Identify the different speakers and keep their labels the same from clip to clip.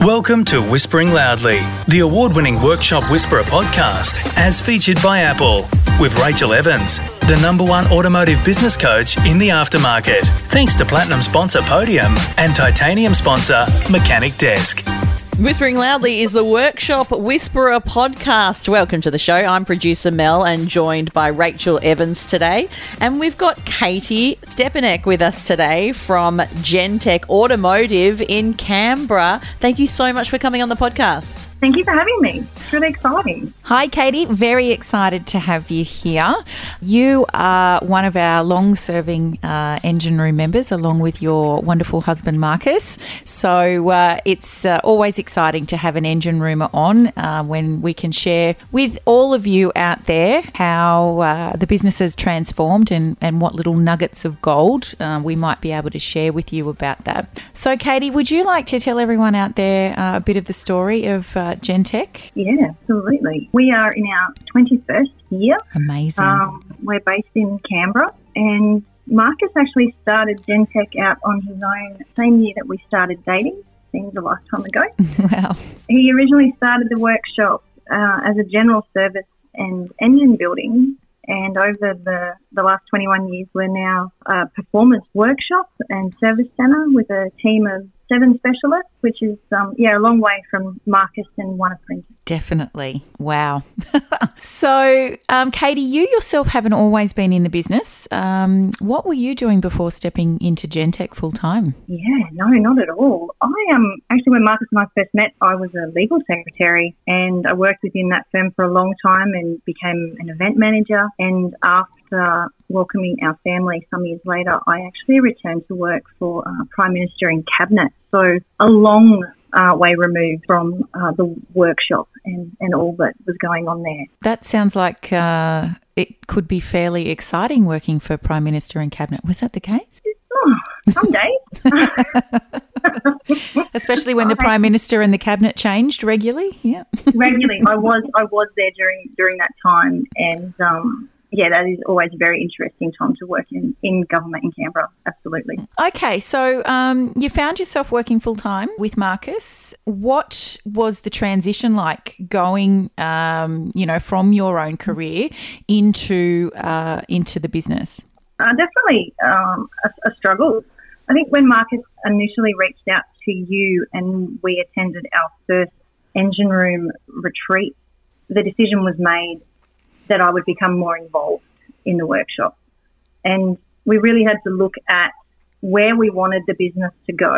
Speaker 1: Welcome to Whispering Loudly, the award winning Workshop Whisperer podcast, as featured by Apple, with Rachel Evans, the number one automotive business coach in the aftermarket. Thanks to Platinum sponsor Podium and Titanium sponsor Mechanic Desk.
Speaker 2: Whispering Loudly is the Workshop Whisperer podcast. Welcome to the show. I'm producer Mel and joined by Rachel Evans today. And we've got Katie Stepanek with us today from Gentech Automotive in Canberra. Thank you so much for coming on the podcast.
Speaker 3: Thank you for having me. It's really exciting.
Speaker 4: Hi, Katie. Very excited to have you here. You are one of our long serving uh, engine room members, along with your wonderful husband, Marcus. So uh, it's uh, always exciting to have an engine roomer on uh, when we can share with all of you out there how uh, the business has transformed and, and what little nuggets of gold uh, we might be able to share with you about that. So, Katie, would you like to tell everyone out there a bit of the story of Gentech?
Speaker 3: Yeah, absolutely. We are in our 21st year.
Speaker 4: Amazing.
Speaker 3: Um, we're based in Canberra and Marcus actually started Gentech out on his own same year that we started dating. Seems a lifetime ago.
Speaker 4: wow.
Speaker 3: He originally started the workshop uh, as a general service and engine building. And over the, the last 21 years, we're now a performance workshop and service centre with a team of seven specialists, which is um, yeah a long way from Marcus and one apprentice.
Speaker 4: Definitely, wow. so, um, Katie, you yourself haven't always been in the business. Um, what were you doing before stepping into Gentech full time?
Speaker 3: Yeah, no, not at all. I am um, actually when Marcus and I first met, I was a legal secretary, and I worked within that firm for a long time and became an event manager. And after welcoming our family some years later, I actually returned to work for uh, Prime Minister in Cabinet. So a long uh, way removed from uh, the workshop and, and all that was going on there.
Speaker 4: That sounds like uh, it could be fairly exciting working for Prime Minister in Cabinet. Was that the case?
Speaker 3: Oh, some days.
Speaker 4: Especially when the Prime Minister and the Cabinet changed regularly. Yeah.
Speaker 3: regularly. I was I was there during during that time and um, yeah, that is always a very interesting time to work in, in government in Canberra. Absolutely.
Speaker 4: Okay, so um, you found yourself working full time with Marcus. What was the transition like going, um, you know, from your own career into uh, into the business?
Speaker 3: Uh, definitely um, a, a struggle. I think when Marcus initially reached out to you and we attended our first engine room retreat, the decision was made that I would become more involved in the workshop. And we really had to look at where we wanted the business to go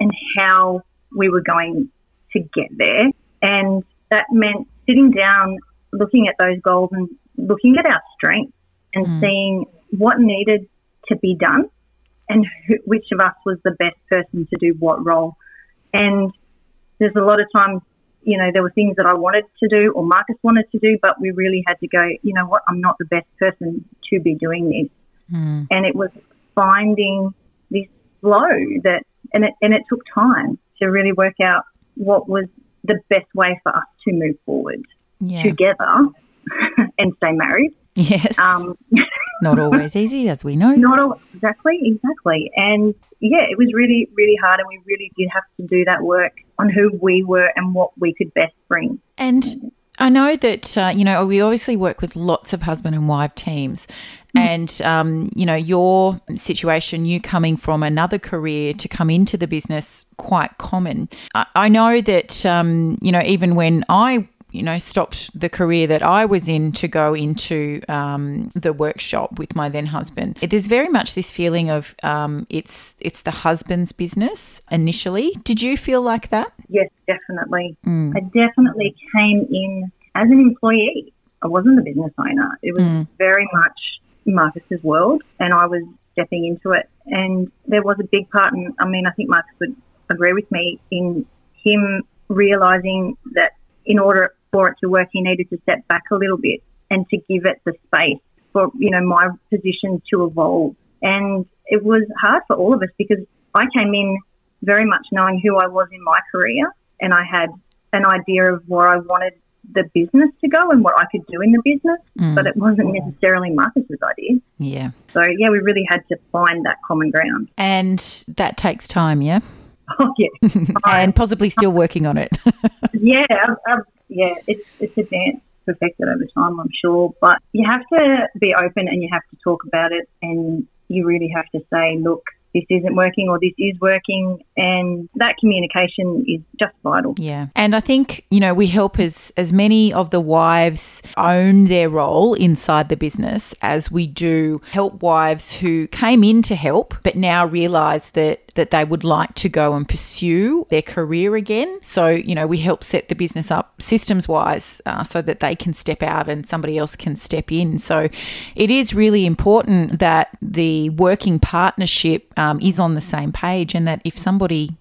Speaker 3: and how we were going to get there. And that meant sitting down, looking at those goals and looking at our strengths and mm. seeing what needed to be done and who, which of us was the best person to do what role. And there's a lot of times you know, there were things that I wanted to do or Marcus wanted to do, but we really had to go, you know what, I'm not the best person to be doing this. Mm. And it was finding this flow that, and it, and it took time to really work out what was the best way for us to move forward yeah. together and stay married.
Speaker 4: Yes. Um, not always easy, as we know.
Speaker 3: Not all, exactly, exactly. And yeah, it was really, really hard, and we really did have to do that work on who we were and what we could best bring.
Speaker 4: And I know that, uh, you know, we obviously work with lots of husband and wife teams. Mm. And, um, you know, your situation, you coming from another career to come into the business, quite common. I, I know that, um, you know, even when I you know, stopped the career that I was in to go into um, the workshop with my then husband. There's very much this feeling of um, it's it's the husband's business initially. Did you feel like that?
Speaker 3: Yes, definitely. Mm. I definitely came in as an employee. I wasn't a business owner. It was mm. very much Marcus's world, and I was stepping into it. And there was a big part, and I mean, I think Marcus would agree with me in him realizing that in order for it to work, he needed to step back a little bit and to give it the space for, you know, my position to evolve. And it was hard for all of us because I came in very much knowing who I was in my career and I had an idea of where I wanted the business to go and what I could do in the business, mm. but it wasn't necessarily Marcus's idea.
Speaker 4: Yeah.
Speaker 3: So, yeah, we really had to find that common ground.
Speaker 4: And that takes time, yeah?
Speaker 3: Oh yeah,
Speaker 4: and possibly still working on it.
Speaker 3: yeah, yeah. It's it's a dance perfected over time, I'm sure. But you have to be open and you have to talk about it, and you really have to say, look, this isn't working or this is working and that communication is just vital.
Speaker 4: Yeah. And I think, you know, we help as as many of the wives own their role inside the business as we do help wives who came in to help but now realize that that they would like to go and pursue their career again. So, you know, we help set the business up systems wise uh, so that they can step out and somebody else can step in. So, it is really important that the working partnership um, is on the same page and that if somebody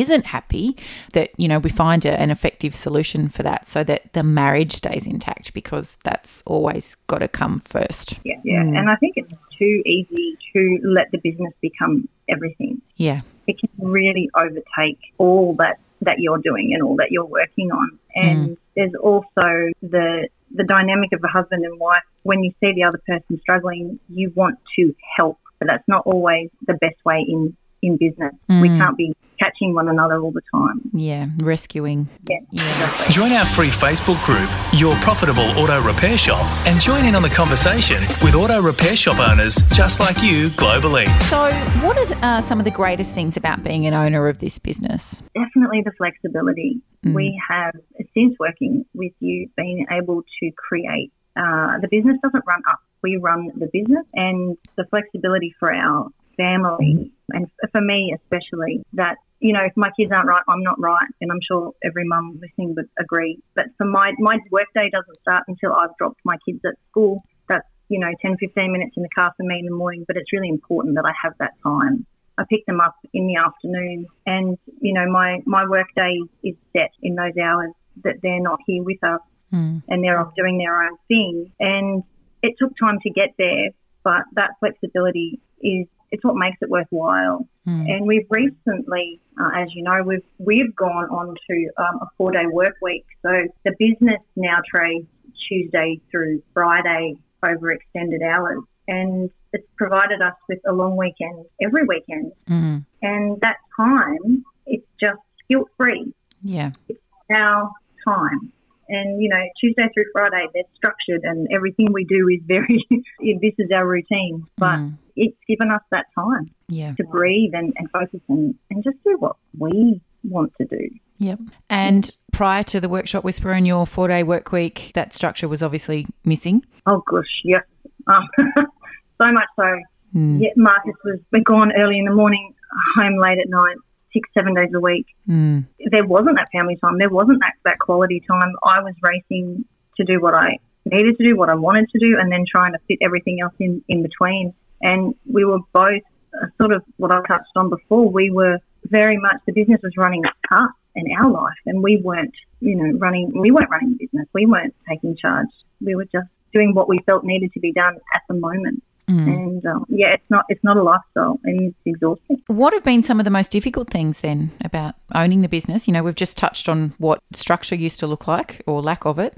Speaker 4: isn't happy that you know we find a, an effective solution for that so that the marriage stays intact because that's always got to come first
Speaker 3: yeah yeah mm. and i think it's too easy to let the business become everything
Speaker 4: yeah.
Speaker 3: It can really overtake all that that you're doing and all that you're working on. And mm. there's also the the dynamic of a husband and wife. When you see the other person struggling you want to help but that's not always the best way in in business. Mm. We can't be catching one another all the time.
Speaker 4: Yeah, rescuing.
Speaker 3: Yeah, yeah.
Speaker 1: Exactly. Join our free Facebook group, Your Profitable Auto Repair Shop, and join in on the conversation with auto repair shop owners just like you globally.
Speaker 4: So, what are uh, some of the greatest things about being an owner of this business?
Speaker 3: Definitely the flexibility. Mm. We have, since working with you, been able to create. Uh, the business doesn't run up we run the business and the flexibility for our family and for me especially that you know if my kids aren't right i'm not right and i'm sure every mum listening would agree but for my my workday doesn't start until i've dropped my kids at school that's you know 10 15 minutes in the car for me in the morning but it's really important that i have that time I pick them up in the afternoon, and you know my my work day is set in those hours that they're not here with us, mm. and they're off doing their own thing. And it took time to get there, but that flexibility is it's what makes it worthwhile. Mm. And we've recently, uh, as you know, we've we've gone on to um, a four day work week. So the business now trades Tuesday through Friday over extended hours, and it's provided us with a long weekend every weekend. Mm. And that time, it's just guilt free.
Speaker 4: Yeah,
Speaker 3: it's our time. And, you know, Tuesday through Friday, they're structured and everything we do is very, this is our routine. But mm. it's given us that time
Speaker 4: yeah.
Speaker 3: to breathe and, and focus and, and just do what we want to do.
Speaker 4: Yep. And prior to the Workshop Whisperer and your four day work week, that structure was obviously missing.
Speaker 3: Oh, gosh, yeah. Um, so much so. Mm. Yeah, Marcus was gone early in the morning, home late at night six, seven days a week. Mm. There wasn't that family time. There wasn't that, that quality time. I was racing to do what I needed to do, what I wanted to do, and then trying to fit everything else in, in between. And we were both uh, sort of what I touched on before. We were very much, the business was running us and our life, and we weren't, you know, running, we weren't running the business. We weren't taking charge. We were just doing what we felt needed to be done at the moment. Mm. And um, yeah, it's not it's not a lifestyle, and it's exhausting.
Speaker 4: What have been some of the most difficult things then about owning the business? You know, we've just touched on what structure used to look like, or lack of it.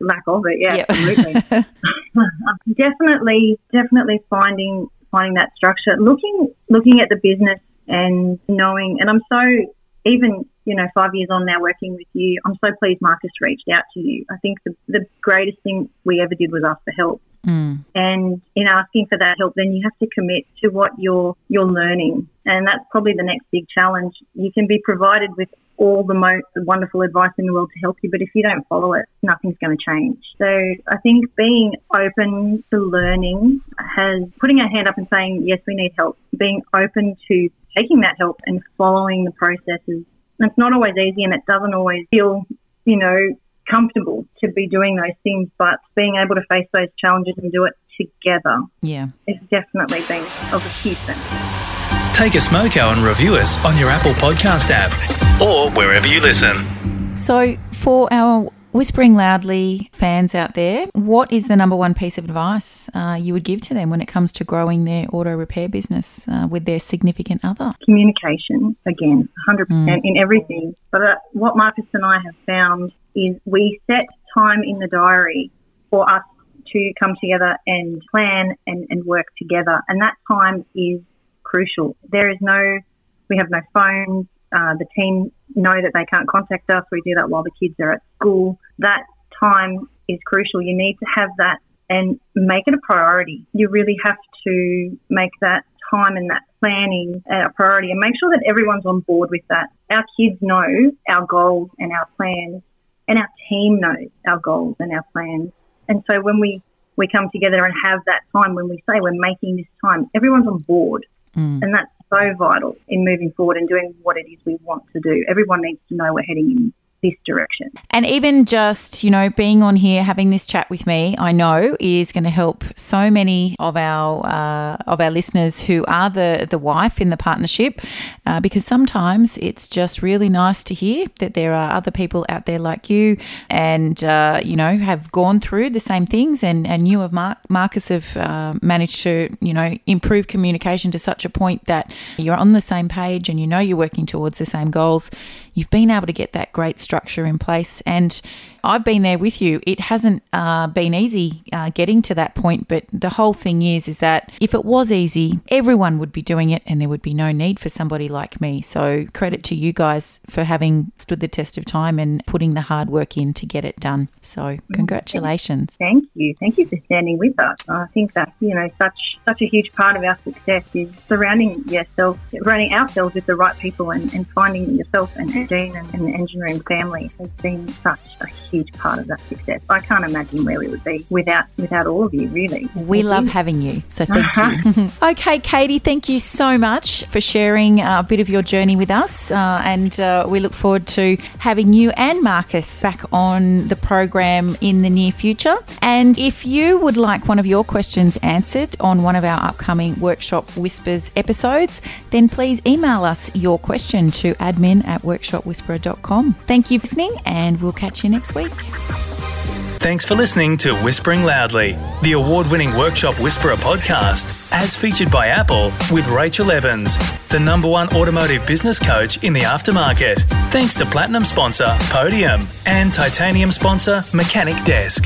Speaker 3: lack of it, yeah, yep. absolutely. definitely, definitely finding finding that structure, looking looking at the business and knowing. And I'm so even you know five years on now working with you, I'm so pleased Marcus reached out to you. I think the the greatest thing we ever did was ask for help Mm. And in asking for that help, then you have to commit to what you're you're learning, and that's probably the next big challenge. You can be provided with all the most wonderful advice in the world to help you, but if you don't follow it, nothing's going to change. So I think being open to learning has putting our hand up and saying yes, we need help. Being open to taking that help and following the processes. it's not always easy, and it doesn't always feel you know comfortable to be doing those things, but being able to face those challenges and do it together
Speaker 4: yeah.
Speaker 3: it's definitely been of a huge benefit.
Speaker 1: Take a smoko and review us on your Apple Podcast app or wherever you listen.
Speaker 4: So, for our Whispering Loudly fans out there, what is the number one piece of advice uh, you would give to them when it comes to growing their auto repair business uh, with their significant other?
Speaker 3: Communication, again, 100% mm. in everything. But uh, what Marcus and I have found is we set time in the diary for us to come together and plan and, and work together. And that time is crucial. There is no, we have no phones, uh, the team know that they can't contact us. We do that while the kids are at school. That time is crucial. You need to have that and make it a priority. You really have to make that time and that planning a priority and make sure that everyone's on board with that. Our kids know our goals and our plans, and our team knows our goals and our plans. And so when we, we come together and have that time, when we say we're making this time, everyone's on board. Mm. And that's so vital in moving forward and doing what it is we want to do. Everyone needs to know we're heading in this direction.
Speaker 4: And even just, you know, being on here, having this chat with me, I know is going to help so many of our uh, of our listeners who are the the wife in the partnership, uh, because sometimes it's just really nice to hear that there are other people out there like you, and uh, you know, have gone through the same things, and and you have Mar- Marcus have uh, managed to, you know, improve communication to such a point that you're on the same page and you know you're working towards the same goals. You've been able to get that great structure in place. And I've been there with you. It hasn't uh, been easy uh, getting to that point, but the whole thing is, is that if it was easy, everyone would be doing it, and there would be no need for somebody like me. So credit to you guys for having stood the test of time and putting the hard work in to get it done. So congratulations.
Speaker 3: Thank you. Thank you for standing with us. I think that you know such such a huge part of our success is surrounding yourself, surrounding ourselves with the right people, and, and finding yourself and Dean and, and the engine room family has been such a huge part of that success. I can't imagine where we would be without without all of you. Really,
Speaker 4: we thank love
Speaker 3: you.
Speaker 4: having you. So thank uh-huh. you. okay, Katie, thank you so much for sharing a bit of your journey with us, uh, and uh, we look forward to having you and Marcus back on the program in the near future. And if you would like one of your questions answered on one of our upcoming workshop whispers episodes, then please email us your question to admin at workshopwhisperer.com. Thank you for listening, and we'll catch you next week.
Speaker 1: Thanks for listening to Whispering Loudly, the award winning Workshop Whisperer podcast, as featured by Apple with Rachel Evans, the number one automotive business coach in the aftermarket. Thanks to Platinum sponsor Podium and Titanium sponsor Mechanic Desk.